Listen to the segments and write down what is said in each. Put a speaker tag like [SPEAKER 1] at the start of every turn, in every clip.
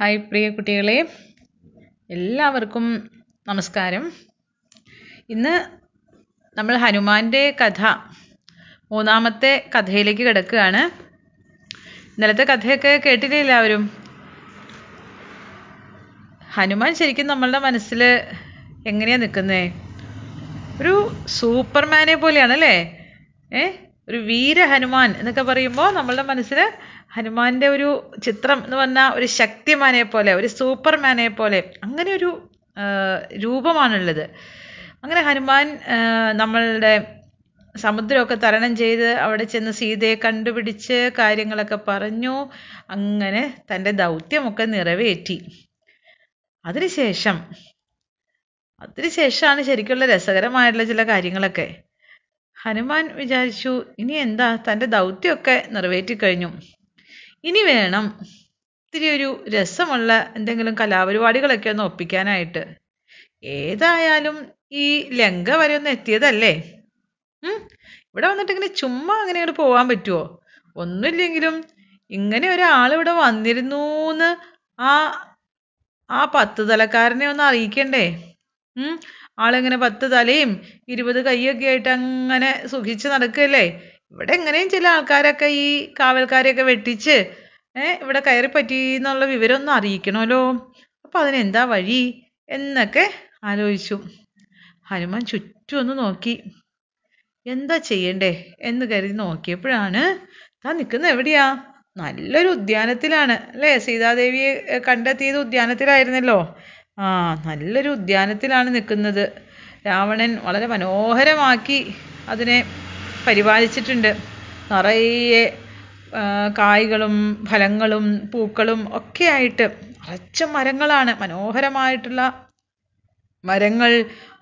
[SPEAKER 1] Hi പ്രിയ കുട്ടികളെ. എല്ലാവർക്കും നമസ്കാരം. ഇന്ന് നമ്മൾ ഹനുമാന്റെ കഥ മൂന്നാമത്തെ കഥയിലേക്ക് കിടക്കുകയാണ്. ഇന്നലത്തെ കഥയൊക്കെ കേട്ടില്ലേ എല്ലാവരും? ഹനുമാൻ ശരിക്കും നമ്മളുടെ മനസ്സിൽ എങ്ങനെയാണ് നിൽക്കുന്നത് ഒരു സൂപ്പർമാനെ പോലെയാണ് അല്ലേ ഏ? ഒരു വീര ഹനുമാൻ എന്നൊക്കെ പറയുമ്പോൾ നമ്മളുടെ മനസ്സിൽ ഹനുമാന്റെ ഒരു ചിത്രം എന്ന് പറഞ്ഞാൽ ഒരു ശക്തിമാനെ പോലെ ഒരു സൂപ്പർമാനെ പോലെ അങ്ങനെ ഒരു രൂപമാണുള്ളത്. അങ്ങനെ ഹനുമാൻ നമ്മളുടെ സമുദ്രമൊക്കെ തരണം ചെയ്ത് അവിടെ ചെന്ന് സീതയെ കണ്ടുപിടിച്ച് കാര്യങ്ങളൊക്കെ പറഞ്ഞു. അങ്ങനെ തന്റെ ദൗത്യമൊക്കെ നിറവേറ്റി. അതിനുശേഷം അതിനുശേഷമാണ് ശരിക്കുള്ള രസകരമായിട്ടുള്ള ചില കാര്യങ്ങളൊക്കെ. ഹനുമാൻ വിചാരിച്ചു ഇനി എന്താ തന്റെ ദൗത്യമൊക്കെ നിറവേറ്റി കഴിഞ്ഞു ഇനി വേണം ഇത്തിരി ഒരു രസമുള്ള എന്തെങ്കിലും കലാപരിപാടികളൊക്കെ ഒന്ന് ഒപ്പിക്കാനായിട്ട്. ഏതായാലും ഈ ലങ്ക വരെ ഒന്ന് എത്തിയതല്ലേ? ഇവിടെ വന്നിട്ട് ഇങ്ങനെ ചുമ്മാ അങ്ങനെ അങ്ങോട്ട് പോകാൻ പറ്റുമോ ഒന്നുമില്ലെങ്കിലും ഇങ്ങനെ ഒരാൾ ഇവിടെ വന്നിരുന്നു എന്ന് ആ ആ പത്ത് തലക്കാരനെ ഒന്ന് അറിയിക്കണ്ടേ? ആളിങ്ങനെ പത്ത് തലയും ഇരുപത് കൈയൊക്കെ ആയിട്ട് അങ്ങനെ സുഖിച്ച് നടക്കുകയല്ലേ ഇവിടെ എങ്ങനെയും ചില ആൾക്കാരൊക്കെ ഈ കാവൽക്കാരെയൊക്കെ വെട്ടിച്ച് ഇവിടെ കയറി പറ്റി എന്നുള്ള വിവരം ഒന്ന് അറിയിക്കണമല്ലോ. അപ്പോൾ അതിനെന്താ വഴി എന്നൊക്കെ ആലോചിച്ചു. ഹനുമാൻ ചുറ്റും ഒന്ന് നോക്കി. എന്താ ചെയ്യണ്ടേ എന്ന് കരുതി നോക്കിയപ്പോഴാണ് താൻ നിൽക്കുന്നത് എവിടെയാ? നല്ലൊരു ഉദ്യാനത്തിലാണ്. അല്ലേ? സീതാദേവിയെ കണ്ടെത്തിയത് ഉദ്യാനത്തിലായിരുന്നല്ലോ. ആ നല്ലൊരു ഉദ്യാനത്തിലാണ് നിൽക്കുന്നത്. രാവണൻ വളരെ മനോഹരമാക്കി അതിനെ പരിപാലിച്ചിട്ടുണ്ട്. നിറയെ കായ്കളും ഫലങ്ങളും പൂക്കളും ഒക്കെ ആയിട്ട് നിറച്ച മരങ്ങളാണ്. മനോഹരമായിട്ടുള്ള മരങ്ങൾ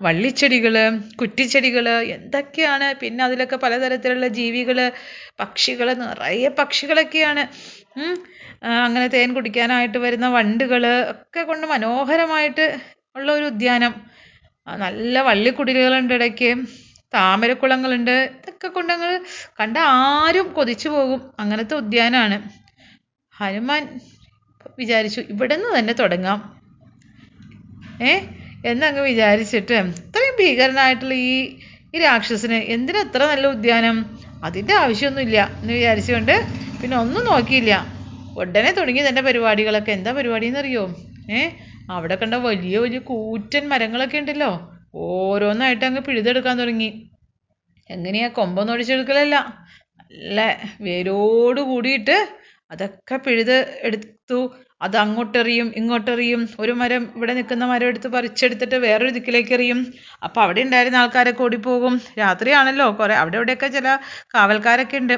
[SPEAKER 1] വള്ളിച്ചെടികൾ കുറ്റിച്ചെടികൾ എന്തൊക്കെയാണ്? പിന്നെ അതിലൊക്കെ പലതരത്തിലുള്ള ജീവികൾ പക്ഷികൾ നിറയെ പക്ഷികളൊക്കെയാണ്. അങ്ങനെ തേൻ കുടിക്കാനായിട്ട് വരുന്ന വണ്ടുകൾ ഒക്കെ കൊണ്ട് മനോഹരമായിട്ട് ഉള്ള ഒരു ഉദ്യാനം. നല്ല വള്ളിക്കുടിലുകളുണ്ട് ഇടയ്ക്ക്. താമരക്കുളങ്ങളുണ്ട്. ഇതൊക്കെ കൊണ്ടങ്ങ് കണ്ട ആരും കൊതിച്ചു പോകും. അങ്ങനത്തെ ഉദ്യാനമാണ് ഹനുമാൻ വിചാരിച്ചു ഇവിടെ നിന്ന് തന്നെ തുടങ്ങാം. ഏ? എന്നങ്ങ് വിചാരിച്ചിട്ട് ഇത്രയും ഭീകരനായിട്ടുള്ള ഈ ഈ രാക്ഷസന് എന്തിനാ ഇത്ര നല്ല ഉദ്യാനം? അതിന്റെ ആവശ്യമൊന്നുമില്ല എന്ന് വിചാരിച്ചുകൊണ്ട് പിന്നെ ഒന്നും നോക്കിയില്ല. ഉടനെ തുടങ്ങി തന്റെ പരിപാടികളൊക്കെ. എന്താ പരിപാടി എന്നറിയോ ഏ? അവിടെ കണ്ട വലിയ വലിയ കൂറ്റൻ മരങ്ങളൊക്കെ ഉണ്ടല്ലോ. ഓരോന്നായിട്ട് അങ്ങ് പിഴുതെടുക്കാൻ തുടങ്ങി. എങ്ങനെയാ കൊമ്പൊന്നും ഒടിച്ചെടുക്കലല്ല നല്ല വേരോട് കൂടിയിട്ട് അതൊക്കെ പിഴുത് എടുത്തു. അത് അങ്ങോട്ടെറിയും ഇങ്ങോട്ടെറിയും. ഒരു മരം ഇവിടെ നിൽക്കുന്ന മരം എടുത്ത് പറിച്ചെടുത്തിട്ട് വേറൊരു ദിക്കിലേക്ക് എറിയും. അപ്പോൾ അവിടെ ഉണ്ടായിരുന്ന ആൾക്കാരൊക്കെ ഓടിപ്പോകും. രാത്രിയാണല്ലോ. കുറേ അവിടെ ഇവിടെയൊക്കെ ചില കാവൽക്കാരൊക്കെ ഉണ്ട്.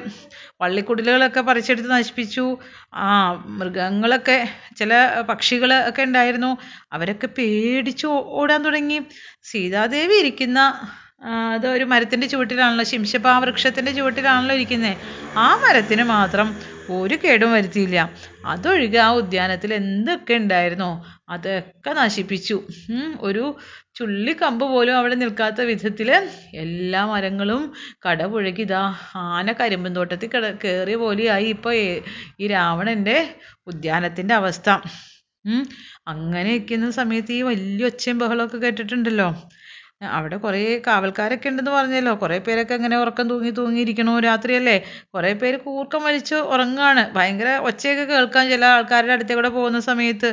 [SPEAKER 1] വള്ളിക്കുടിലുകളൊക്കെ പറിച്ചെടുത്ത് നശിപ്പിച്ചു. ആ മൃഗങ്ങളൊക്കെ ചില പക്ഷികൾ ഒക്കെ ഉണ്ടായിരുന്നു. അവരൊക്കെ പേടിച്ച് ഓടാൻ തുടങ്ങി. സീതാദേവി ഇരിക്കുന്ന അത് ഒരു മരത്തിന്റെ ചുവട്ടിലാണല്ലോ ശിംശപാ വൃക്ഷത്തിന്റെ ചുവട്ടിലാണല്ലോ ഇരിക്കുന്നത് ആ മരത്തിന് മാത്രം ഒരു കേടും വരുത്തിയില്ല. അതൊഴികെ ആ ഉദ്യാനത്തിൽ എന്തൊക്കെ ഉണ്ടായിരുന്നോ? അതൊക്കെ നശിപ്പിച്ചു. ഒരു ചുള്ളി കമ്പ് പോലും അവിടെ നിൽക്കാത്ത വിധത്തിൽ എല്ലാ മരങ്ങളും കടപുഴകി ഇതാ ആന കരിമ്പൻ തോട്ടത്തിൽ കിട കയറിയ പോലെയായി ഇപ്പോൾ ഈ രാവണന്റെ ഉദ്യാനത്തിന്റെ അവസ്ഥ. അങ്ങനെ ഇരിക്കുന്ന സമയത്ത് ഈ വലിയ ഒച്ചയും ബഹളമൊക്കെ കേട്ടിട്ടുണ്ടല്ലോ. അവിടെ കുറേ കാവൽക്കാരൊക്കെ ഉണ്ടെന്ന് പറഞ്ഞല്ലോ. കുറേ പേരൊക്കെ ഇങ്ങനെ ഉറക്കം തൂങ്ങി തൂങ്ങി തൂങ്ങിയിരിക്കണു രാത്രിയല്ലേ. കുറേ പേര് കൂർക്കം വലിച്ചു ഉറങ്ങാണ്. ഭയങ്കര ഒച്ചയൊക്കെ കേൾക്കാം ചില ആൾക്കാരുടെ അടുത്തേ കൂടെ പോകുന്ന സമയത്ത്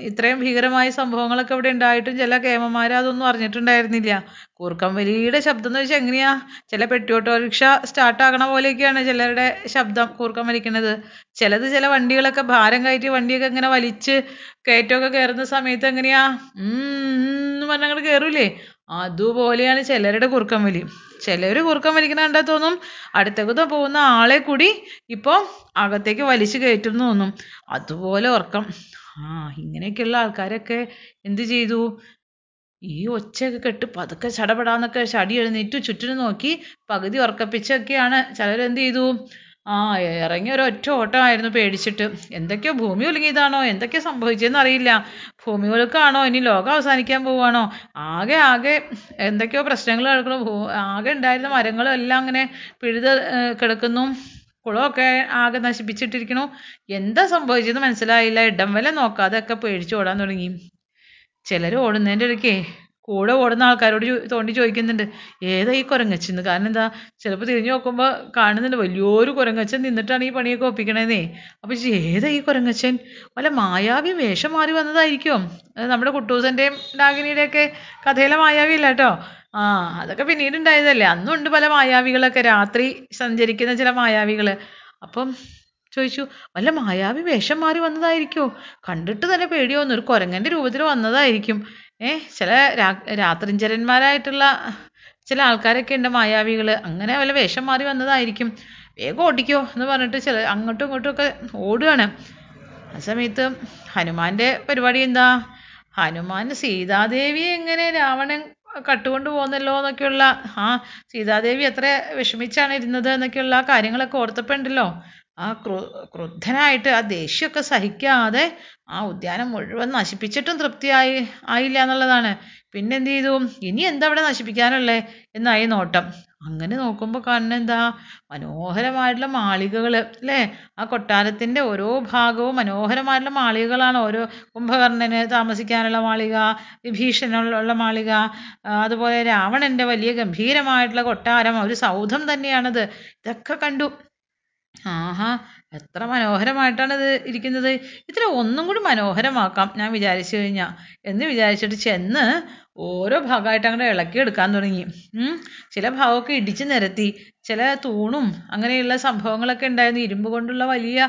[SPEAKER 1] ഇത്രയും ഭീകരമായ സംഭവങ്ങളൊക്കെ ഇവിടെ ഉണ്ടായിട്ടും ചില കേമന്മാർ അതൊന്നും അറിഞ്ഞിട്ടുണ്ടായിരുന്നില്ല. കൂർക്കം വലിയുടെ ശബ്ദം എന്ന് വെച്ചാൽ എങ്ങനെയാ? ചില പെട്ടി ഓട്ടോറിക്ഷ സ്റ്റാർട്ട് ആകണ പോലെയൊക്കെയാണ് ചിലരുടെ ശബ്ദം കൂർക്കം വലിക്കുന്നത് ചിലത് ചില വണ്ടികളൊക്കെ ഭാരം കയറ്റി വണ്ടിയൊക്കെ ഇങ്ങനെ വലിച്ച് കയറ്റമൊക്കെ കയറുന്ന സമയത്ത് എങ്ങനെയാ? എന്ന് പറഞ്ഞങ്ങോട്ട് കയറൂലേ അതുപോലെയാണ് ചിലരുടെ കുറുക്കം വലി ചിലർ കുറുക്കം വലിക്കുന്ന കണ്ടാൽ തോന്നും അടുത്തേക്ക് പോകുന്ന ആളെ കൂടി ഇപ്പോൾ അകത്തേക്ക് വലിച്ചു കയറ്റും എന്ന് തോന്നും. അതുപോലെ ഉറക്കം. ആ ഇങ്ങനെയൊക്കെയുള്ള ആൾക്കാരൊക്കെ എന്ത് ചെയ്തു? ഈ ഒച്ചയൊക്കെ കെട്ട് പതുക്കെ ചടപടാന്നൊക്കെ ചടി എഴുന്നേറ്റ് ചുറ്റിനും നോക്കി പകുതി ഉറക്കപ്പിച്ചൊക്കെയാണ് ചിലരെന്ത് ചെയ്തു? ആ ഇറങ്ങി ഒരു ഒറ്റ ഓട്ടമായിരുന്നു പേടിച്ചിട്ട്. എന്തൊക്കെയോ ഭൂമി കുലുങ്ങിയതാണോ എന്തൊക്കെയോ സംഭവിച്ചതെന്ന് അറിയില്ല. ഭൂമി കുലുക്കാണോ ഇനി ലോകം അവസാനിക്കാൻ പോവാണോ? ആകെ ആകെ എന്തൊക്കെയോ പ്രശ്നങ്ങൾ നടക്കുന്നു. ഭൂ ആകെ ഉണ്ടായിരുന്ന മരങ്ങളും എല്ലാം അങ്ങനെ പിഴുത് കിടക്കുന്നു. കുളമൊക്കെ ആകെ നശിപ്പിച്ചിട്ടിരിക്കണു എന്താ സംഭവിച്ചതെന്ന് മനസ്സിലായില്ല. ഇടം വരെ നോക്കാതെ ഒക്കെ പേടിച്ച് ഓടാൻ തുടങ്ങി. ചിലർ ഓടുന്നതിന്റെ ഇടയ്ക്കേ കൂടെ ഓടുന്ന ആൾക്കാരോട് തോണ്ടി ചോദിക്കുന്നുണ്ട് ഏതാ ഈ കുരങ്ങച്ചെന്ന്? കാരണം എന്താ ചിലപ്പോൾ തിരിഞ്ഞു നോക്കുമ്പോൾ കാണുന്നുണ്ട് വലിയൊരു കുരങ്ങച്ചൻ നിന്നിട്ടാണ് ഈ പണിയൊക്കെ ഒപ്പിക്കണേന്നേ. അപ്പോൾ ഏതാ ഈ കുരങ്ങച്ചൻ? വല്ല മായാവി വേഷം മാറി വന്നതായിരിക്കും. അത് നമ്മുടെ കുട്ടൂസന്റെയും ഡാഗിനിയുടെയൊക്കെ കഥയിലെ മായാവി അല്ല കേട്ടോ? ആ അതൊക്കെ പിന്നീട് ഉണ്ടായതല്ലേ. അന്നും ഉണ്ട് പല മായാവികളൊക്കെ. രാത്രി സഞ്ചരിക്കുന്ന ചില മായാവികൾ അപ്പം ചോദിച്ചു വല്ല മായാവി വേഷം മാറി വന്നതായിരിക്കോ? കണ്ടിട്ട് തന്നെ പേടിയോന്നു ഒരു കുരങ്ങന്റെ രൂപത്തിൽ വന്നതായിരിക്കും. ചില രാത്രിഞ്ചരന്മാരായിട്ടുള്ള ചില ആൾക്കാരൊക്കെ ഉണ്ട് മായാവികൾ അങ്ങനെ വല്ല വേഷം മാറി വന്നതായിരിക്കും. വേഗം ഓടിക്കോ എന്ന് പറഞ്ഞിട്ട് ചില അങ്ങോട്ടും ഇങ്ങോട്ടും ഒക്കെ ഓടുകയാണ് ആ സമയത്ത് ഹനുമാന്റെ പരിപാടി എന്താ? ഹനുമാൻ സീതാദേവി എങ്ങനെ രാവണൻ കട്ടുകൊണ്ട് പോകുന്നല്ലോ എന്നൊക്കെയുള്ള ആ സീതാദേവി എത്ര വിഷമിച്ചാണ് ഇരുന്നത് എന്നൊക്കെയുള്ള കാര്യങ്ങളൊക്കെ ഓർത്തപ്പോൾ ആ ക്രു ക്രുദ്ധനായിട്ട് ആ ദേഷ്യമൊക്കെ സഹിക്കാതെ ആ ഉദ്യാനം മുഴുവൻ നശിപ്പിച്ചിട്ടും തൃപ്തിയായി ആയില്ല എന്നുള്ളതാണ്. പിന്നെ എന്ത് ചെയ്തു? ഇനി എന്താ ഇവിടെ നശിപ്പിക്കാനുള്ളേ? എന്നായി നോട്ടം. അങ്ങനെ നോക്കുമ്പോൾ കാണുന്ന എന്താ? മനോഹരമായിട്ടുള്ള മാളികകൾ അല്ലേ? ആ കൊട്ടാരത്തിന്റെ ഓരോ ഭാഗവും മനോഹരമായിട്ടുള്ള മാളികകളാണ്. ഓരോ കുംഭകർണന് താമസിക്കാനുള്ള മാളിക വിഭീഷണനുള്ള മാളിക അതുപോലെ രാവണന്റെ വലിയ ഗംഭീരമായിട്ടുള്ള കൊട്ടാരം ഒരു സൗധം തന്നെയാണത്. ഇതൊക്കെ കണ്ടു. ആഹാ എത്ര മനോഹരമായിട്ടാണ് ഇത് ഇരിക്കുന്നത്. ഇത്ര ഒന്നും കൂടി മനോഹരമാക്കാം ഞാൻ വിചാരിച്ചു കഴിഞ്ഞാ. എന്ന് വിചാരിച്ചിട്ട് ചെന്ന് ഓരോ ഭാഗമായിട്ട് ഇളക്കി എടുക്കാൻ തുടങ്ങി. ചില ഭാഗമൊക്കെ ഇടിച്ചു നിരത്തി. ചില തൂണും അങ്ങനെയുള്ള സംഭവങ്ങളൊക്കെ ഉണ്ടായിരുന്നു. ഇരുമ്പ് കൊണ്ടുള്ള വലിയ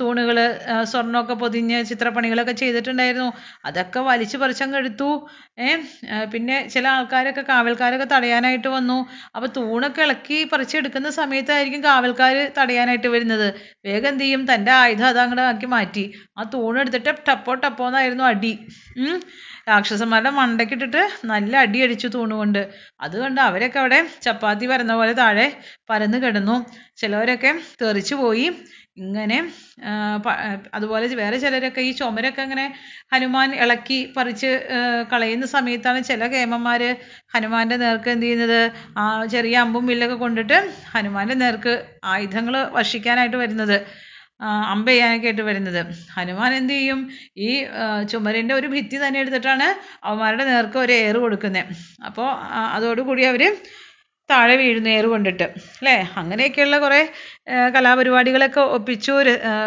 [SPEAKER 1] തൂണുകൾ സ്വർണമൊക്കെ പൊതിഞ്ഞ് ചിത്രപ്പണികളൊക്കെ ചെയ്തിട്ടുണ്ടായിരുന്നു. അതൊക്കെ വലിച്ചു പറിച്ചങ്ങ് എടുത്തു. പിന്നെ ചില ആൾക്കാരൊക്കെ കാവൽക്കാരൊക്കെ തടയാനായിട്ട് വന്നു. അപ്പോൾ തൂണൊക്കെ ഇളക്കി പറിച്ചെടുക്കുന്ന സമയത്തായിരിക്കും കാവൽക്കാർ തടയാനായിട്ട് വരുന്നത്. വേഗം എന്ത് ചെയ്യും? തന്റെ ആയുധം അതങ്ങോട്ട് ആക്കി മാറ്റി. ആ തൂണെടുത്തിട്ട് ടപ്പോ ടപ്പോന്നായിരുന്നു അടി. രാക്ഷസന്മാരുടെ മണ്ടക്കിട്ടിട്ട് നല്ല അടിയടിച്ചു തൂണുകൊണ്ട്. അതുകൊണ്ട് അവരൊക്കെ അവിടെ ചപ്പാത്തി പരന്ന പോലെ താഴെ പരന്ന് കിടന്നു. ചിലവരൊക്കെ തെറിച്ചു പോയി. ഇങ്ങനെ അതുപോലെ വേറെ ചിലരൊക്കെ ഈ ചുമരൊക്കെ ഇങ്ങനെ ഹനുമാൻ ഇളക്കി പറിച്ച് കളയുന്ന സമയത്താണ് ചില കേമന്മാർ ഹനുമാന്റെ നേർക്ക് എന്ത് ചെയ്യുന്നത്? ആ ചെറിയ അമ്പും വില്ലൊക്കെ കൊണ്ടിട്ട് ഹനുമാന്റെ നേർക്ക് ആയുധങ്ങൾ വർഷിക്കാനായിട്ട് വരുന്നത്. അമ്പ് ആയിട്ട് വരുന്നത്. ഹനുമാൻ എന്ത് ചെയ്യും? ഈ ചുമരിന്റെ ഒരു ഭിത്തി തന്നെ എടുത്തിട്ടാണ് അവന്മാരുടെ നേർക്ക് ഒരു ഏറ് കൊടുക്കുന്നത് അപ്പോൾ അതോടുകൂടി അവർ താഴെ വീഴുന്നു ഏറ് കൊണ്ടിട്ട് അല്ലേ? അങ്ങനെയൊക്കെയുള്ള കുറേ കലാപരിപാടികളൊക്കെ ഒപ്പിച്ചു.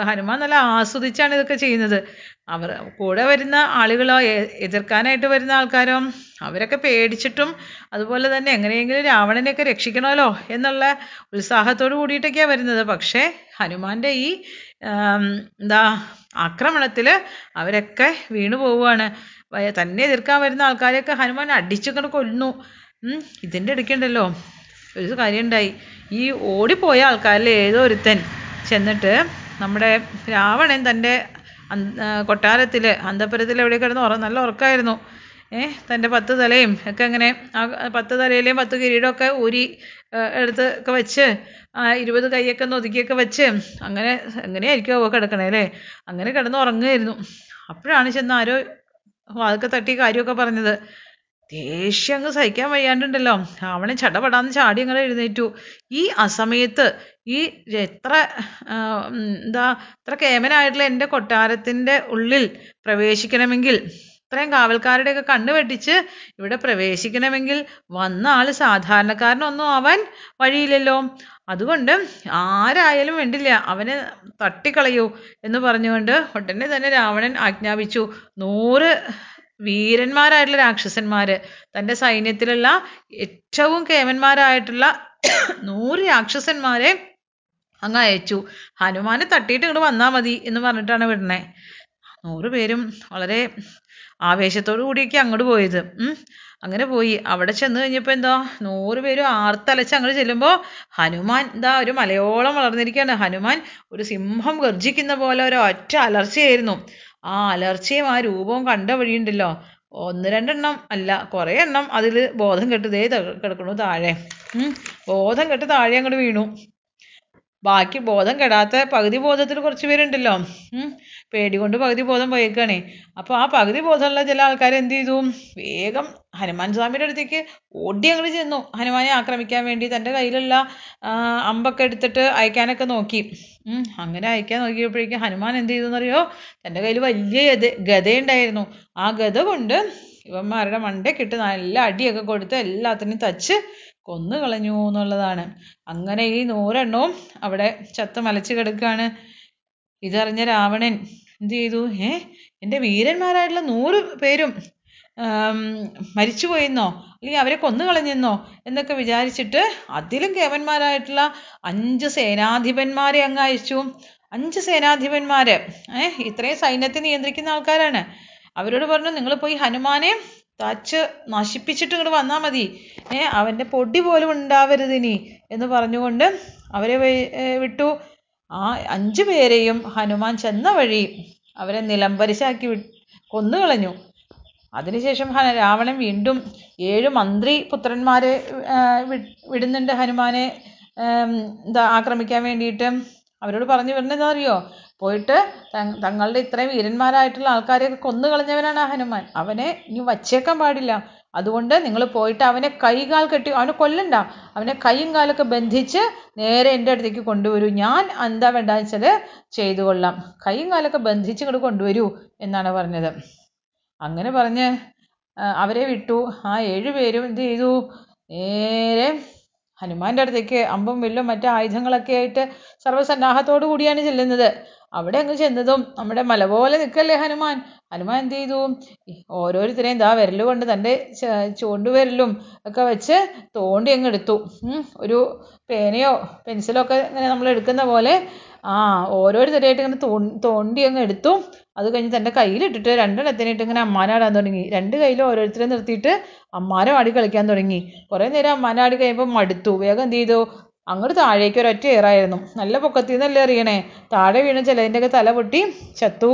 [SPEAKER 1] ഹനുമാൻ നല്ല ആസ്വദിച്ചാണ് ഇതൊക്കെ ചെയ്യുന്നത്. അവർ കൂടെ വരുന്ന ആളുകളോ എതിർക്കാനായിട്ട് വരുന്ന ആൾക്കാരോ അവരൊക്കെ പേടിച്ചിട്ടും അതുപോലെ തന്നെ എങ്ങനെയെങ്കിലും രാവണനെയൊക്കെ രക്ഷിക്കണമല്ലോ എന്നുള്ള ഉത്സാഹത്തോട് കൂടിയിട്ടൊക്കെയാണ് വരുന്നത്. പക്ഷേ ഹനുമാന്റെ ഈ എന്താ ആക്രമണത്തിൽ അവരൊക്കെ വീണു പോവുകയാണ് തന്നെ എതിർക്കാൻ വരുന്ന ആൾക്കാരെയൊക്കെ ഹനുമാൻ അടിച്ചിങ്ങനെ ഇതിന്റെ ഇതിന്റെ ഇടയ്ക്കുണ്ടല്ലോ ഒരു കാര്യം ഉണ്ടായി ഈ ഓടിപ്പോയ ആൾക്കാരിൽ ഏതോ ഒരുത്തൻ ചെന്നിട്ട് നമ്മുടെ രാവണൻ തന്റെ കൊട്ടാരത്തിൽ അന്തപുരത്തിൽ എവിടെ കിടന്ന് ഉറ നല്ല ഉറക്കമായിരുന്നു ഏഹ് തന്റെ പത്ത് തലയും ഒക്കെ അങ്ങനെ ആ പത്ത് തലയിലെയും പത്ത് കിരീടമൊക്കെ ഊരി എടുത്ത് ഒക്കെ വെച്ച് ഇരുപത് കൈയൊക്കെ ഒന്ന് ഒതുക്കിയൊക്കെ വെച്ച് അങ്ങനെ എങ്ങനെയായിരിക്കും അവ കിടക്കണേ അല്ലേ? അങ്ങനെ കിടന്ന് ഉറങ്ങുമായിരുന്നു അപ്പോഴാണ് ചെന്ന് ആരോ വാതൊക്കെ തട്ടി കാര്യമൊക്കെ പറഞ്ഞത്. ദേഷ്യം അങ്ങ് സഹിക്കാൻ വയ്യാണ്ടുണ്ടല്ലോ. അവനെ ചടപടാന്ന് ചാടി അങ്ങനെ എഴുന്നേറ്റു. ഈ അസമയത്ത് ഈ എത്ര എന്താ ഇത്ര കേമനായിട്ടുള്ള എന്റെ കൊട്ടാരത്തിന്റെ ഉള്ളിൽ പ്രവേശിക്കണമെങ്കിൽ ഇത്രയും കാവൽക്കാരുടെയൊക്കെ കണ്ണ് വെട്ടിച്ച് ഇവിടെ പ്രവേശിക്കണമെങ്കിൽ വന്ന ആൾ സാധാരണക്കാരനൊന്നും ആവാൻ വഴിയില്ലല്ലോ. അതുകൊണ്ട് ആരായാലും വേണ്ടില്ല അവനെ തട്ടിക്കളയൂ എന്ന് പറഞ്ഞുകൊണ്ട് ഉടനെ തന്നെ രാവണൻ ആജ്ഞാപിച്ചു. നൂറ് വീരന്മാരായിട്ടുള്ള രാക്ഷസന്മാര് തന്റെ സൈന്യത്തിലുള്ള ഏറ്റവും കേമന്മാരായിട്ടുള്ള നൂറ് രാക്ഷസന്മാരെ അങ്ങ് അയച്ചു. ഹനുമാനെ തട്ടിയിട്ട് ഇങ്ങോട്ട് വന്നാ മതി എന്ന് പറഞ്ഞിട്ടാണ് വിടണേ. നൂറ് പേരും വളരെ ആവേശത്തോടു കൂടിയൊക്കെ അങ്ങോട്ട് പോയത്. അങ്ങനെ പോയി. അവിടെ ചെന്ന് കഴിഞ്ഞപ്പോൾ എന്തോ നൂറ് പേരും ആർത്തലച്ച് അങ്ങോട്ട് ചെല്ലുമ്പോൾ ഹനുമാൻ എന്താ ഒരു മലയോളം വളർന്നിരിക്കുകയാണ്. ഹനുമാൻ ഒരു സിംഹം ഗർജിക്കുന്ന പോലെ ഒരു ഒറ്റ അലർച്ചയായിരുന്നു. ആ അലർച്ചയും ആ രൂപവും കണ്ട വഴിയുണ്ടല്ലോ. ഒന്ന് രണ്ടെണ്ണം അല്ല കുറേ എണ്ണം അതിൽ ബോധം കെട്ട് ദേ കിടക്കണു താഴെ. ബോധം കെട്ട് താഴെ അങ്ങോട്ട് വീണു. ബാക്കി ബോധം കെടാത്ത പകുതി ബോധത്തിൽ കുറച്ച് പേരുണ്ടല്ലോ. പേടി കൊണ്ട് പകുതി ബോധം പോയേക്കാണ് അപ്പോൾ ആ പകുതി ബോധമുള്ള ചില ആൾക്കാർ എന്ത് ചെയ്തു? വേഗം ഹനുമാൻ സ്വാമിയുടെ അടുത്തേക്ക് ഓടി അങ്ങോട്ട് ചെന്നു. ഹനുമാനെ ആക്രമിക്കാൻ വേണ്ടി തന്റെ കയ്യിലുള്ള അമ്പൊക്കെ എടുത്തിട്ട് അയക്കാനൊക്കെ നോക്കി. അങ്ങനെ അയക്കാൻ നോക്കിയപ്പോഴേക്കും ഹനുമാൻ എന്ത് ചെയ്തു എന്നറിയോ തന്റെ കയ്യിൽ വലിയ ഗത ഗതയുണ്ടായിരുന്നു. ആ ഗത കൊണ്ട് ഇവന്മാരുടെ മണ്ടയ്ക്കിട്ട് നല്ല അടിയൊക്കെ കൊടുത്ത് എല്ലാത്തിനും തച്ച് കൊന്നു കളഞ്ഞു എന്നുള്ളതാണ്. അങ്ങനെ ഈ നൂറെണ്ണവും അവിടെ ചത്ത് മലച്ച് കിടക്കുകയാണ്. ഇതറിഞ്ഞ രാവണൻ എന്ത് ചെയ്തു? ഏ എന്റെ വീരന്മാരായിട്ടുള്ള നൂറ് പേരും മരിച്ചു മരിച്ചുപോയെന്നോ അല്ലെങ്കിൽ അവരെ കൊന്നു കളഞ്ഞെന്നോ എന്നൊക്കെ വിചാരിച്ചിട്ട് അതിലും കേവന്മാരായിട്ടുള്ള അഞ്ച് സേനാധിപന്മാരെ അങ്ങ് അയച്ചു. അഞ്ച് സേനാധിപന്മാര് ഏഹ് ഇത്രയും സൈന്യത്തെ നിയന്ത്രിക്കുന്ന ആൾക്കാരാണ്. അവരോട് പറഞ്ഞു നിങ്ങൾ പോയി ഹനുമാനെ തച്ച് നശിപ്പിച്ചിട്ട് ഇങ്ങോട്ട് വന്നാൽ മതി. ഏ അവന്റെ പൊടി പോലും ഉണ്ടാവരുത് ഇനി എന്ന് പറഞ്ഞുകൊണ്ട് അവരെ വിട്ടു. ആ അഞ്ചു പേരെയും ഹനുമാൻ ചെന്ന വഴി അവരെ നിലംപരിശാക്കി കൊന്നുകളഞ്ഞു അതിനുശേഷം രാവണൻ വീണ്ടും ഏഴ് മന്ത്രി പുത്രന്മാരെ വിടുന്നുണ്ട് ഹനുമാനെ എന്താ ആക്രമിക്കാൻ വേണ്ടിയിട്ട്. അവരോട് പറഞ്ഞു അറിയോ? പോയിട്ട് തങ്ങളുടെ ഇത്രയും വീരന്മാരായിട്ടുള്ള ആൾക്കാരെയൊക്കെ കൊന്നു കളഞ്ഞവനാണ് ആ ഹനുമാൻ. അവനെ ഇനി വച്ചേക്കാൻ പാടില്ല. അതുകൊണ്ട് നിങ്ങൾ പോയിട്ട് അവനെ കൈകാൽ കെട്ടി അവനെ കൊല്ലണ്ട. അവനെ കൈയും കാലൊക്കെ ബന്ധിച്ച് നേരെ എന്റെ അടുത്തേക്ക് കൊണ്ടുവരൂ. ഞാൻ എന്താ വേണ്ടതെന്ന് വെച്ചാൽ ചെയ്തു കൊള്ളാം. കൈയും കാലൊക്കെ ബന്ധിച്ച് ഇങ്ങോട്ട് കൊണ്ടുവരൂ എന്നാണ് പറഞ്ഞത്. അങ്ങനെ പറഞ്ഞ് അവരെ വിട്ടു. ആ ഏഴുപേരും എന്ത് ചെയ്തു? നേരെ ഹനുമാന്റെ അടുത്തേക്ക് അമ്പും വില്ലും മറ്റു ആയുധങ്ങളൊക്കെ ആയിട്ട് സർവസന്നാഹത്തോടു കൂടിയാണ് ചെല്ലുന്നത്. അവിടെ അങ്ങ് ചെന്നതും നമ്മുടെ മല പോലെ നിൽക്കല്ലേ ഹനുമാൻ. ഹനുമാൻ എന്ത് ചെയ്തു? ഓരോരുത്തരെയും ദാ വിരൽ കൊണ്ട് തന്റെ ചൂണ്ട് ചൂണ്ടുവിരലും ഒക്കെ വെച്ച് തോണ്ടി അങ്ങ് എടുത്തു. ഒരു പേനയോ പെൻസിലോ ഒക്കെ ഇങ്ങനെ നമ്മൾ എടുക്കുന്ന പോലെ ആ ഓരോരുത്തരെയായിട്ട് ഇങ്ങനെ തോണ്ടി അങ്ങ് എടുത്തു. അത് കഴിഞ്ഞ് തന്റെ കയ്യിലിട്ടിട്ട് രണ്ടെണ്ണത്തിനായിട്ട് ഇങ്ങനെ അമ്മാനാടാൻ തുടങ്ങി. രണ്ട് കയ്യിലും ഓരോരുത്തരെ നിർത്തിയിട്ട് അമ്മാനം ആടി കളിക്കാൻ തുടങ്ങി. കുറേ നേരം അമ്മാനാടി കഴിയുമ്പോൾ മടുത്തു. വേഗം എന്ത് ചെയ്തു? അങ്ങോട്ട് താഴേക്ക് ഒരൊറ്റ ഏറായിരുന്നു. നല്ല പൊക്കത്തിൽ നിന്നല്ലേ അറിയണേ താഴെ വീണ് ചിലതിന്റെയൊക്കെ തല പൊട്ടി ചത്തു.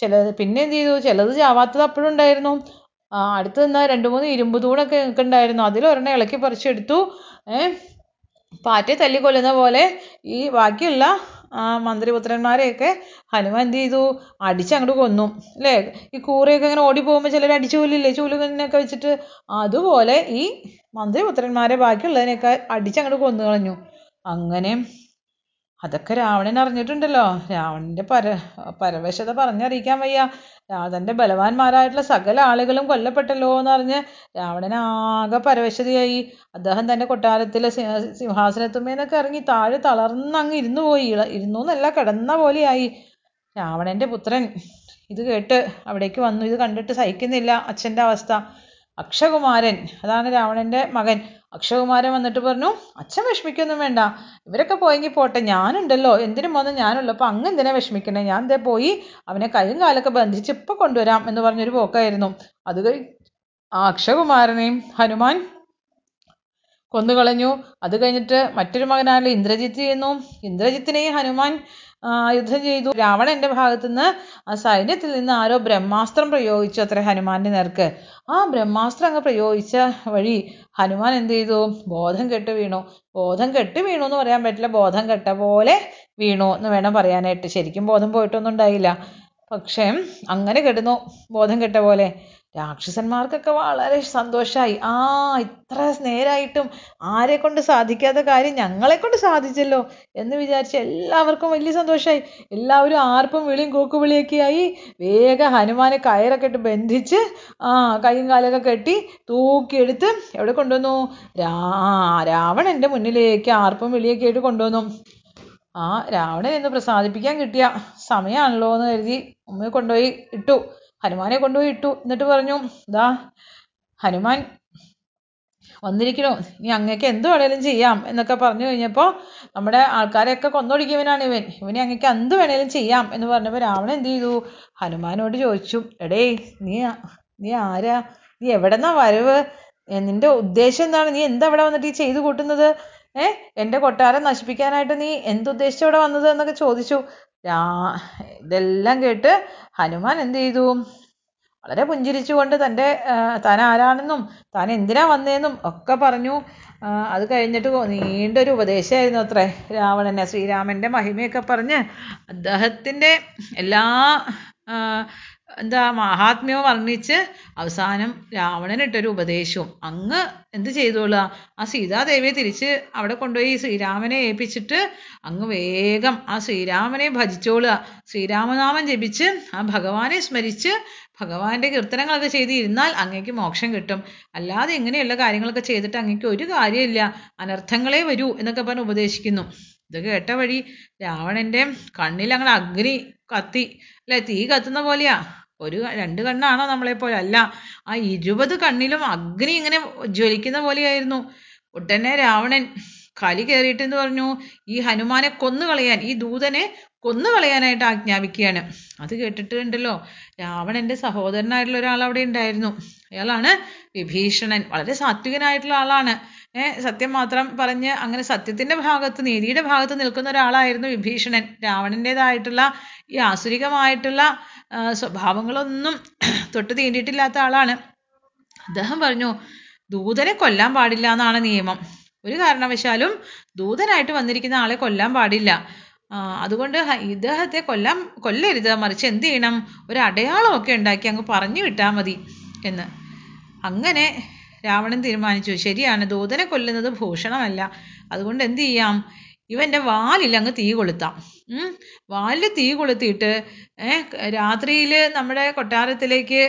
[SPEAKER 1] ചിലത് പിന്നെ എന്ത് ചെയ്തു? ചിലത് ചാവാത്തത് അപ്പോഴും ഉണ്ടായിരുന്നു. അടുത്ത് നിന്ന രണ്ട് മൂന്ന് ഇരുമ്പ് തൂണൊക്കെ നിൽക്കുന്നുണ്ടായിരുന്നു അതിലൊരെണ്ണം ഇളക്കി പറിച്ചെടുത്തു. പാറ്റയെ തല്ലിക്കൊല്ലുന്ന പോലെ ഈ ബാക്കിയുള്ള മന്ത്രിപുത്രന്മാരെയൊക്കെ ഹനുമാൻ എന്ത് ചെയ്തു? അടിച്ചങ്ങോട്ട് കൊന്നു. അല്ലേ? ഈ കൂറയൊക്കെ ഇങ്ങനെ ഓടി പോകുമ്പോൾ ചിലർ അടിച്ചു കൊല്ലില്ലേ? ചൂലുകനൊക്കെ വെച്ചിട്ട്. അതുപോലെ ഈ മന്ത്രിപുത്രന്മാരെ ബാക്കിയുള്ളതിനെയൊക്കെ അടിച്ചങ്ങോട്ട് കൊന്നു കളഞ്ഞു. അങ്ങനെ അതൊക്കെ രാവണൻ അറിഞ്ഞിട്ടുണ്ടല്ലോ. രാവണന്റെ പര പരവശത പറഞ്ഞറിയിക്കാൻ വയ്യ. രാവണന്റെ ബലവാന്മാരായിട്ടുള്ള സകല ആളുകളും കൊല്ലപ്പെട്ടല്ലോ എന്ന് എന്നറിഞ്ഞ് രാവണൻ ആകെ പരവശതയായി. അദ്ദേഹം തന്റെ കൊട്ടാരത്തിലെ സിംഹാസനത്തുമേന്നൊക്കെ ഇറങ്ങി താഴെ തളർന്നങ്ങ് ഇരുന്നു പോയി. ഇരുന്നു എന്നല്ല കിടന്ന പോലെയായി. രാവണന്റെ പുത്രൻ ഇത് കേട്ട് അവിടേക്ക് വന്നു. ഇത് കണ്ടിട്ട് സഹിക്കുന്നില്ല അച്ഛന്റെ അവസ്ഥ. അക്ഷകുമാരൻ അതാണ് രാവണന്റെ മകൻ. അക്ഷകുമാരൻ വന്നിട്ട് പറഞ്ഞു അച്ഛൻ വിഷമിക്കൊന്നും വേണ്ട. ഇവരൊക്കെ പോയെങ്കിൽ പോട്ടെ. ഞാനുണ്ടല്ലോ. എന്തിനും വന്ന് ഞാനുള്ളപ്പോൾ അങ്ങ് എന്തിനാ വിഷമിക്കണേ? ഞാൻ ദേ പോയി അവനെ കൈയും കാലൊക്കെ ബന്ധിച്ച് ഇപ്പൊ കൊണ്ടുവരാം എന്ന് പറഞ്ഞൊരു പോക്കായിരുന്നു. അത് ആ അക്ഷകുമാരനെയും ഹനുമാൻ കൊന്നുകളഞ്ഞു. അത് കഴിഞ്ഞിട്ട് മറ്റൊരു മകനായുള്ള ഇന്ദ്രജിത്ത് ചെയ്യുന്നു. ഇന്ദ്രജിത്തിനെയും ഹനുമാൻ യുദ്ധം ചെയ്തു. രാവണന്റെ ഭാഗത്തുനിന്ന് ആ സൈന്യത്തിൽ നിന്ന് ആരോ ബ്രഹ്മാസ്ത്രം പ്രയോഗിച്ചു അത്ര ഹനുമാന്റെ നേർക്ക്. ആ ബ്രഹ്മാസ്ത്രം അങ്ങ് പ്രയോഗിച്ച വഴി ഹനുമാൻ എന്ത് ചെയ്തു? ബോധം കെട്ട് വീണു. ബോധം കെട്ട് വീണു എന്ന് പറയാൻ പറ്റില്ല. ബോധം കെട്ട പോലെ വീണു എന്ന് വേണം പറയാനായിട്ട്. ശരിക്കും ബോധം പോയിട്ടൊന്നും ഉണ്ടായില്ല. പക്ഷേ അങ്ങനെ കിടന്നു ബോധം കെട്ട പോലെ. രാക്ഷസന്മാർക്കൊക്കെ വളരെ സന്തോഷമായി ആ ഇത്ര നേരായിട്ടും ആരെ കൊണ്ട് സാധിക്കാത്ത കാര്യം ഞങ്ങളെ കൊണ്ട് സാധിച്ചല്ലോ എന്ന് വിചാരിച്ച് എല്ലാവർക്കും വലിയ സന്തോഷമായി എല്ലാവരും ആർപ്പും വിളിയും കൂക്കുവിളിയൊക്കെ ആയി വേഗം ഹനുമാനെ കയറൊക്കെ ഇട്ട് ബന്ധിച്ച് ആ കൈയും കാലൊക്കെ കെട്ടി തൂക്കിയെടുത്ത് എവിടെ കൊണ്ടുവന്നു? രാ രാവണന്റെ മുന്നിലേക്ക് ആർപ്പും വിളിയൊക്കെ ആയിട്ട് കൊണ്ടുവന്നു. ആ രാവണൻ എന്ന് പ്രസാദിപ്പിക്കാൻ കിട്ടിയ സമയമാണല്ലോ എന്ന് കരുതി ഉമ്മയെ കൊണ്ടുപോയി ഇട്ടു. ഹനുമാനെ കൊണ്ടുപോയി ഇട്ടു. എന്നിട്ട് പറഞ്ഞു ദാ ഹനുമാൻ വന്നിരിക്കണു ഇനി അങ്ങക്ക് എന്ത് വേണേലും ചെയ്യാം എന്നൊക്കെ പറഞ്ഞു കഴിഞ്ഞപ്പോൾ നമ്മുടെ ആൾക്കാരെയൊക്കെ കൊന്നൊടിക്കുന്നവനാണ് ഇവൻ. ഇവനെ അങ്ങക്ക് എന്ത് വേണേലും ചെയ്യാം എന്ന് പറഞ്ഞപ്പോൾ രാവണൻ എന്ത് ചെയ്തു? ഹനുമാനോട് ചോദിച്ചു എടേ നീ നീ ആരാ? നീ എവിടെന്നാ വരവ്? നിന്റെ ഉദ്ദേശം എന്താണ്? നീ എന്താ ഇവിടെ വന്നിട്ട് ഈ ചെയ്തു കൂട്ടുന്നത്? ഏഹ് എന്റെ കൊട്ടാരം നശിപ്പിക്കാനായിട്ട് നീ എന്തുദ്ദേശിച്ചവിടെ വന്നത്? എന്നൊക്കെ ചോദിച്ചു. രാ ഇതെല്ലാം കേട്ട് ഹനുമാൻ എന്ത് ചെയ്തു? വളരെ പുഞ്ചിരിച്ചുകൊണ്ട് തന്റെ താൻ ആരാണെന്നും താൻ എന്തിനാ വന്നതെന്നും ഒക്കെ പറഞ്ഞു. അത് കഴിഞ്ഞിട്ട് നീണ്ടൊരു ഉപദേശമായിരുന്നു അത്രേ. രാവണനെ ശ്രീരാമന്റെ മഹിമയൊക്കെ പറഞ്ഞ് അദ്ദേഹത്തിന്റെ എല്ലാ എന്താ മഹാത്മ്യം വർണിച്ച് അവസാനം രാവണൻ രാവണനിട്ടൊരു ഉപദേശവും. അങ്ങ് എന്ത് ചെയ്തോളുക? ആ സീതാദേവിയെ തിരിച്ച് അവിടെ കൊണ്ടുപോയി ശ്രീരാമനെ ഏൽപ്പിച്ചിട്ട് അങ്ങ് വേഗം ആ ശ്രീരാമനെ ഭജിച്ചോളുക. ശ്രീരാമനാമം ജപിച്ച് ആ ഭഗവാനെ സ്മരിച്ച് ഭഗവാന്റെ കീർത്തനങ്ങളൊക്കെ ചെയ്തിരുന്നാൽ അങ്ങേക്ക് മോക്ഷം കിട്ടും. അല്ലാതെ ഇങ്ങനെയുള്ള കാര്യങ്ങളൊക്കെ ചെയ്തിട്ട് അങ്ങേക്ക് ഒരു കാര്യമില്ല. അനർത്ഥങ്ങളെ വരൂ എന്നൊക്കെ പറഞ്ഞ് ഉപദേശിക്കുന്നു. ഇത് കേട്ട വഴി രാവണന്റെ കണ്ണിൽ അങ്ങനെ അഗ്നി കത്തി. അല്ലെ തീ കത്തുന്ന പോലെയാ. ഒരു രണ്ട് കണ്ണാണോ നമ്മളെ പോലെ? അല്ല. ആ ഇരുപത് കണ്ണിലും അഗ്നി ഇങ്ങനെ ജ്വലിക്കുന്ന പോലെയായിരുന്നു. ഉടനെ രാവണൻ കലി കയറിയിട്ട് എന്ന് പറഞ്ഞു ഈ ഹനുമാനെ കൊന്നു കളയാൻ ഈ ദൂതനെ കൊന്നു കളയാനായിട്ട് ആജ്ഞാപിക്കുകയാണ്. അത് കേട്ടിട്ടുണ്ടല്ലോ രാവണന്റെ സഹോദരനായിട്ടുള്ള ഒരാൾ അവിടെ ഉണ്ടായിരുന്നു. അയാളാണ് വിഭീഷണൻ. വളരെ സാത്വികനായിട്ടുള്ള ആളാണ്. സത്യം മാത്രം പറഞ്ഞ് അങ്ങനെ സത്യത്തിന്റെ ഭാഗത്ത് നീതിയുടെ ഭാഗത്ത് നിൽക്കുന്ന ഒരാളായിരുന്നു വിഭീഷണൻ. രാവണന്റേതായിട്ടുള്ള ഈ ആസുരികമായിട്ടുള്ള സ്വഭാവങ്ങളൊന്നും തൊട്ട് തീണ്ടിയിട്ടില്ലാത്ത ആളാണ്. അദ്ദേഹം പറഞ്ഞു ദൂതനെ കൊല്ലാൻ പാടില്ല എന്നാണ് നിയമം. ഒരു കാരണവശാലും ദൂതനായിട്ട് വന്നിരിക്കുന്ന ആളെ കൊല്ലാൻ പാടില്ല. അതുകൊണ്ട് ഇദ്ദേഹത്തെ കൊല്ലാൻ കൊല്ലരുത്. മറിച്ച് എന്ത് ചെയ്യണം? ഒരു അടയാളമൊക്കെ ഉണ്ടാക്കി അങ്ങ് പറഞ്ഞു വിട്ടാൽ മതി എന്ന്. അങ്ങനെ രാവണൻ തീരുമാനിച്ചു ശരിയാണ് ദൂതനെ കൊല്ലുന്നത് ഭൂഷണമല്ല. അതുകൊണ്ട് എന്ത് ചെയ്യാം? ഇവന്റെ വാലിൽ അങ്ങ് തീ കൊളുത്താം. വാലിൽ തീ കൊളുത്തിയിട്ട് രാത്രിയിൽ നമ്മുടെ കൊട്ടാരത്തിലേക്ക്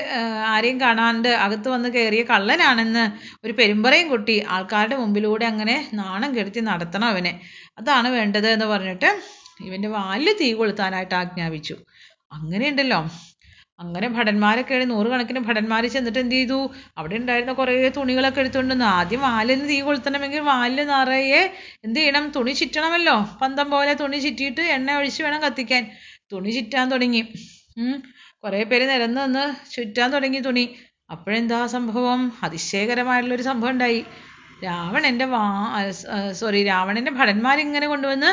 [SPEAKER 1] ആരെയും കാണാണ്ട് അകത്ത് വന്ന് കയറിയ കള്ളനാണെന്ന് ഒരു പെരുമ്പറയും കുട്ടി ആൾക്കാരുടെ മുമ്പിലൂടെ അങ്ങനെ നാണം കെടുത്തി നടത്തണം അവനെ. അതാണ് വേണ്ടത് എന്ന് പറഞ്ഞിട്ട് ഇവന്റെ വാലിൽ തീ കൊളുത്താനായിട്ട് ആജ്ഞാപിച്ചു. അങ്ങനെയുണ്ടല്ലോ. അങ്ങനെ ഭടന്മാരൊക്കെയാണ് നൂറുകണക്കിന് ഭടന്മാർ ചെന്നിട്ട് എന്ത് ചെയ്തു? അവിടെ ഉണ്ടായിരുന്ന കുറേ തുണികളൊക്കെ എടുത്തുകൊണ്ട് വന്നു ആദ്യം വാലിന് തീ കൊളുത്തണമെങ്കിൽ വാലിൽ നിറയെ എന്ത് ചെയ്യണം? തുണി ചുറ്റണമല്ലോ. പന്തം പോലെ തുണി ചുറ്റിയിട്ട് എണ്ണ ഒഴിച്ച് വേണം കത്തിക്കാൻ. തുണി ചുറ്റാൻ തുടങ്ങി. കുറേ പേര് നിരന്ന് നിന്ന് ചുറ്റാൻ തുടങ്ങി തുണി. അപ്പോഴെന്താ സംഭവം? അതിശയകരമായിട്ടുള്ളൊരു സംഭവം ഉണ്ടായി. രാവണന്റെ വാ സോറി രാവണന്റെ ഭടന്മാരിങ്ങനെ കൊണ്ടുവന്ന്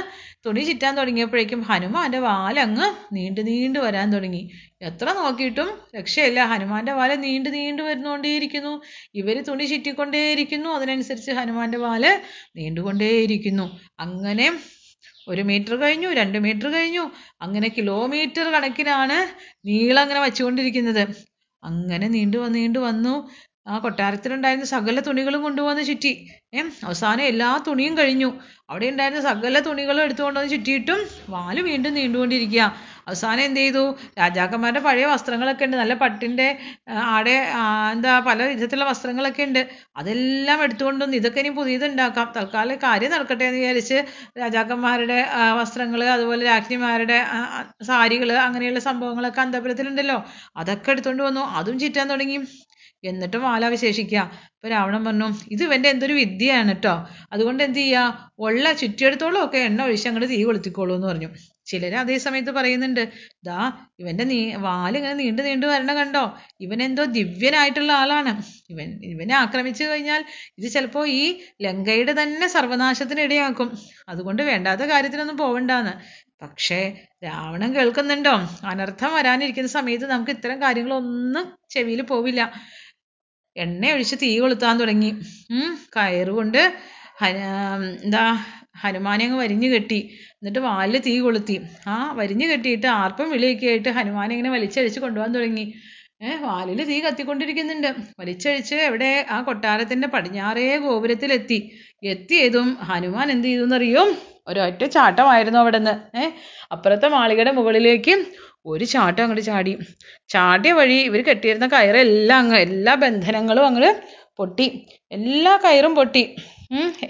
[SPEAKER 1] തുണി ചിറ്റാൻ തുടങ്ങിയപ്പോഴേക്കും ഹനുമാന്റെ വാലങ്ങ് നീണ്ടു നീണ്ടു വരാൻ തുടങ്ങി. എത്ര നോക്കിയിട്ടും രക്ഷയില്ല. ഹനുമാന്റെ വാൽ നീണ്ടു നീണ്ടു വരുന്നുകൊണ്ടേയിരിക്കുന്നു. ഇവർ തുണി ചുറ്റിക്കൊണ്ടേയിരിക്കുന്നു. അതിനനുസരിച്ച് ഹനുമാന്റെ വാൽ നീണ്ടുകൊണ്ടേയിരിക്കുന്നു. അങ്ങനെ ഒരു മീറ്റർ കഴിഞ്ഞു രണ്ട് മീറ്റർ കഴിഞ്ഞു. അങ്ങനെ കിലോമീറ്റർ കണക്കിനാണ് നീളം അങ്ങനെ വച്ചുകൊണ്ടിരിക്കുന്നത്. അങ്ങനെ നീണ്ടു നീണ്ടു വന്നു. ആ കൊട്ടാരത്തിലുണ്ടായിരുന്ന സകല തുണികളും കൊണ്ടുവന്ന് ചുറ്റി. ഏ അവസാനം എല്ലാ തുണിയും കഴിഞ്ഞു. അവിടെ ഉണ്ടായിരുന്ന സകല തുണികളും എടുത്തുകൊണ്ടുവന്ന് ചുറ്റിയിട്ടും വാൽ വീണ്ടും നീണ്ടുകൊണ്ടിരിക്കുക. അവസാനം എന്ത് ചെയ്തു? രാജാക്കന്മാരുടെ പഴയ വസ്ത്രങ്ങളൊക്കെ ഉണ്ട്. നല്ല പട്ടിന്റെ ആ, ആടെ എന്താ പല വിധത്തിലുള്ള വസ്ത്രങ്ങളൊക്കെ ഉണ്ട്. അതെല്ലാം എടുത്തുകൊണ്ടുവന്ന് ഇതൊക്കെ ഇനി പുതിയത് ഉണ്ടാക്കാം. തൽക്കാലം കാര്യം നടക്കട്ടെ എന്ന് വിചാരിച്ച് രാജാക്കന്മാരുടെ വസ്ത്രങ്ങൾ അതുപോലെ രാജ്ഞിമാരുടെ സാരികൾ അങ്ങനെയുള്ള സംഭവങ്ങളൊക്കെ അന്തപുരത്തിലുണ്ടല്ലോ. അതൊക്കെ എടുത്തുകൊണ്ട് വന്നു. അതും ചുറ്റാൻ തുടങ്ങി. എന്നിട്ടും വാലാവിശേഷിക്കുക അപ്പൊ രാവണൻ പറഞ്ഞു ഇത് ഇവന്റെ എന്തൊരു വിദ്യയാണ് കേട്ടോ അതുകൊണ്ട് എന്ത് ചെയ്യുക ഉള്ള ചുറ്റിയെടുത്തോളം ഒക്കെ എണ്ണ ഒഴിച്ച് അങ്ങോട്ട് തീ കൊളുത്തിക്കോളൂ എന്ന് പറഞ്ഞു. ചിലര് അതേ സമയത്ത് പറയുന്നുണ്ട് ദാ ഇവന്റെ നീ വാലിങ്ങനെ നീണ്ടു നീണ്ടു വരണ കണ്ടോ? ഇവൻ എന്തോ ദിവ്യനായിട്ടുള്ള ആളാണ്. ഇവൻ ഇവനെ ആക്രമിച്ചു കഴിഞ്ഞാൽ ഇത് ചിലപ്പോ ഈ ലങ്കയുടെ തന്നെ സർവനാശത്തിന് ഇടയാക്കും അതുകൊണ്ട് വേണ്ടാത്ത കാര്യത്തിനൊന്നും പോവണ്ടാന്ന്. പക്ഷേ രാവണൻ കേൾക്കുന്നുണ്ടോ? അനർത്ഥം വരാനിരിക്കുന്ന സമയത്ത് നമുക്ക് ഇത്തരം കാര്യങ്ങളൊന്നും ചെവിയിൽ പോവില്ല. എണ്ണ ഒഴിച്ച് തീ കൊളുത്താൻ തുടങ്ങി. കയറുകൊണ്ട് എന്താ ഹനുമാനെ അങ്ങ് വരിഞ്ഞു കെട്ടി. എന്നിട്ട് വാലിൽ തീ കൊളുത്തി. ആ വരിഞ്ഞു കെട്ടിയിട്ട് ആർപ്പം വിളിയൊക്കെ ആയിട്ട് ഹനുമാനെ ഇങ്ങനെ വലിച്ചഴിച്ച് കൊണ്ടുപോകാൻ തുടങ്ങി. ഏഹ് വാലിൽ തീ കത്തിക്കൊണ്ടിരിക്കുന്നുണ്ട്. വലിച്ചഴിച്ച് എവിടെ? ആ കൊട്ടാരത്തിന്റെ പടിഞ്ഞാറേ ഗോപുരത്തിലെത്തി. എത്തിയതും ഹനുമാൻ എന്ത് ചെയ്തു എന്നറിയോ ഒരൊറ്റ ചാട്ടമായിരുന്നു അവിടുന്ന്. ഏർ അപ്പുറത്തെ മാളികയുടെ മുകളിലേക്ക് ഒരു ചാട്ടം അങ്ങോട്ട് ചാടി. ചാടിയ വഴി ഇവർ കെട്ടിയിരുന്ന കയറെല്ലാം അങ്ങ് എല്ലാ ബന്ധനങ്ങളും അങ്ങോട്ട് പൊട്ടി. എല്ലാ കയറും പൊട്ടി.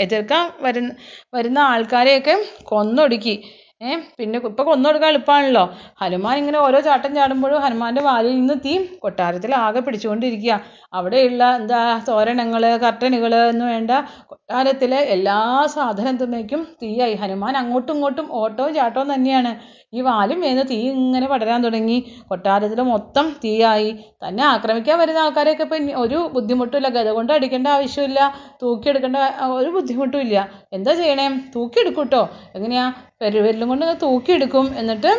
[SPEAKER 1] എതിർക്കാൻ വരുന്ന വരുന്ന ആൾക്കാരെയൊക്കെ കൊന്നൊടുക്കി. പിന്നെ ഇപ്പൊ കൊന്നൊടുക്കാൻ എളുപ്പമാണല്ലോ ഹനുമാൻ ഇങ്ങനെ ഓരോ ചാട്ടം ചാടുമ്പോഴും ഹനുമാന്റെ വാലിൽ നിന്ന് തീ കൊട്ടാരത്തിൽ ആകെ പിടിച്ചുകൊണ്ടിരിക്കുക അവിടെയുള്ള എന്താ തോരണങ്ങൾ കർട്ടനുകൾ എന്ന് വേണ്ട. കൊട്ടാരത്തിലെ എല്ലാ സാധനത്തിലേക്കും തീയായി. ഹനുമാൻ അങ്ങോട്ടും ഇങ്ങോട്ടും ഓട്ടവും ചാട്ടവും തന്നെയാണ്. ഈ വാലും വേന്ന് തീ ഇങ്ങനെ പടരാൻ തുടങ്ങി. കൊട്ടാരത്തിൽ മൊത്തം തീയായി. തന്നെ ആക്രമിക്കാൻ വരുന്ന ആൾക്കാരെയൊക്കെ ഇപ്പം ഒരു ബുദ്ധിമുട്ടില്ല ഗത കൊണ്ട് അടിക്കേണ്ട ആവശ്യമില്ല. തൂക്കിയെടുക്കേണ്ട ഒരു ബുദ്ധിമുട്ടും ഇല്ല. എന്താ ചെയ്യണേ? തൂക്കിയെടുക്കും കേട്ടോ എങ്ങനെയാ? പെരുവിരലും കൊണ്ട് തൂക്കിയെടുക്കും. എന്നിട്ട്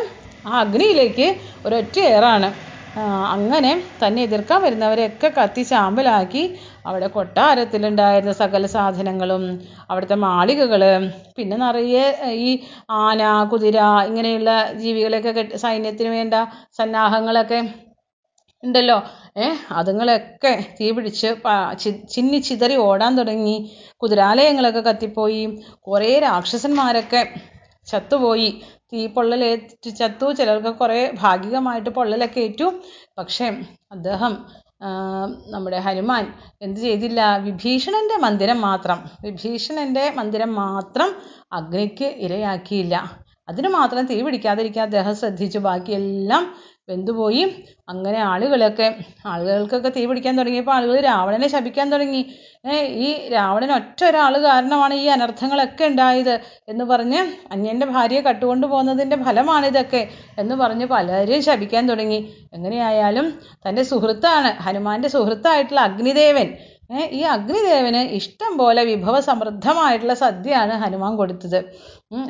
[SPEAKER 1] ആ അഗ്നിയിലേക്ക് ഒരൊറ്റ ഏറാണ്. അങ്ങനെ തന്നെ എതിർക്കാൻ വരുന്നവരെയൊക്കെ കത്തി ചാമ്പലാക്കി അവിടെ കൊട്ടാരത്തിലുണ്ടായിരുന്ന സകല സാധനങ്ങളും അവിടുത്തെ മാളികകൾ പിന്നെ നിറയെ ഈ ആന കുതിര ഇങ്ങനെയുള്ള ജീവികളെയൊക്കെ കെട്ടി സൈന്യത്തിന് വേണ്ട സന്നാഹങ്ങളൊക്കെ ഉണ്ടല്ലോ. ഏ അതുങ്ങളൊക്കെ തീ പിടിച്ച് ചിന്നി ചിതറി ഓടാൻ തുടങ്ങി. കുതിരാലയങ്ങളൊക്കെ കത്തിപ്പോയി. കുറേ രാക്ഷസന്മാരൊക്കെ ചത്തുപോയി. തീ പൊള്ളലേറ്റ് ചത്തു. ചിലർക്ക് കുറേ ഭാഗികമായിട്ട് പൊള്ളലൊക്കെ ഏറ്റു. പക്ഷേ അദ്ദേഹം നമ്മുടെ ഹനുമാൻ എന്ത് ചെയ്തില്ല? വിഭീഷണന്റെ മന്ദിരം മാത്രം. വിഭീഷണന്റെ മന്ദിരം മാത്രം അഗ്നിക്ക് ഇരയാക്കിയില്ല. അതിന് മാത്രം തീ പിടിക്കാതിരിക്കാൻ അദ്ദേഹം ശ്രദ്ധിച്ചു. ബാക്കിയെല്ലാം വെന്തുപോയി. അങ്ങനെ ആളുകളൊക്കെ ആളുകൾക്കൊക്കെ തീ പിടിക്കാൻ തുടങ്ങിയപ്പോൾ ആളുകൾ രാവണനെ ശപിക്കാൻ തുടങ്ങി. ഈ രാവണൻ ഒറ്റ ഒരാൾ കാരണമാണ് ഈ അനർത്ഥങ്ങളൊക്കെ ഉണ്ടായത് എന്ന് പറഞ്ഞ് അന്യന്റെ ഭാര്യയെ കട്ടുകൊണ്ട് പോകുന്നതിന്റെ ഫലമാണിതൊക്കെ എന്ന് പറഞ്ഞ് പലരും ശപിക്കാൻ തുടങ്ങി. എങ്ങനെയായാലും തന്റെ സുഹൃത്താണ് ഹനുമാന്റെ സുഹൃത്തായിട്ടുള്ള അഗ്നിദേവൻ. ഈ അഗ്നിദേവന് ഇഷ്ടം പോലെ വിഭവ സമൃദ്ധമായിട്ടുള്ള സദ്യയാണ് ഹനുമാൻ കൊടുത്തത്.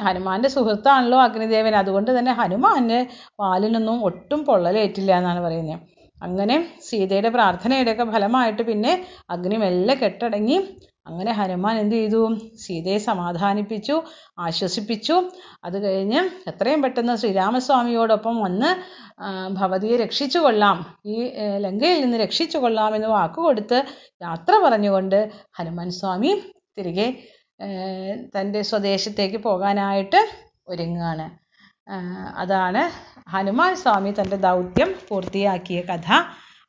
[SPEAKER 1] ഹനുമാന്റെ സുഹൃത്താണല്ലോ അഗ്നിദേവൻ. അതുകൊണ്ട് തന്നെ ഹനുമാന് പാലിനൊന്നും ഒട്ടും പൊള്ളലേറ്റില്ല എന്നാണ് പറയുന്നത്. അങ്ങനെ സീതയുടെ പ്രാർത്ഥനയുടെയൊക്കെ ഫലമായിട്ട് പിന്നെ അഗ്നി മെല്ലെ കെട്ടടങ്ങി. അങ്ങനെ ഹനുമാൻ എന്ത് ചെയ്തു? സീതയെ സമാധാനിപ്പിച്ചു ആശ്വസിപ്പിച്ചു. അത് കഴിഞ്ഞ് എത്രയും പെട്ടെന്ന് ശ്രീരാമസ്വാമിയോടൊപ്പം വന്ന് ഭവതിയെ രക്ഷിച്ചു കൊള്ളാം ഈ ലങ്കയിൽ നിന്ന് രക്ഷിച്ചു കൊള്ളാം എന്ന് വാക്കുകൊടുത്ത് യാത്ര പറഞ്ഞുകൊണ്ട് ഹനുമാൻ സ്വാമി തിരികെ തന്റെ സ്വദേശത്തേക്ക് പോകാനായിട്ട് ഒരുങ്ങുകയാണ്. അതാണ് ഹനുമാൻ സ്വാമി തന്റെ ദൗത്യം പൂർത്തിയാക്കിയ കഥ.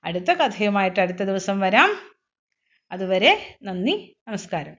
[SPEAKER 1] അടുത്ത കഥയുമായിട്ട് അടുത്ത ദിവസം വരാം. അതുവരെ നന്ദി നമസ്കാരം.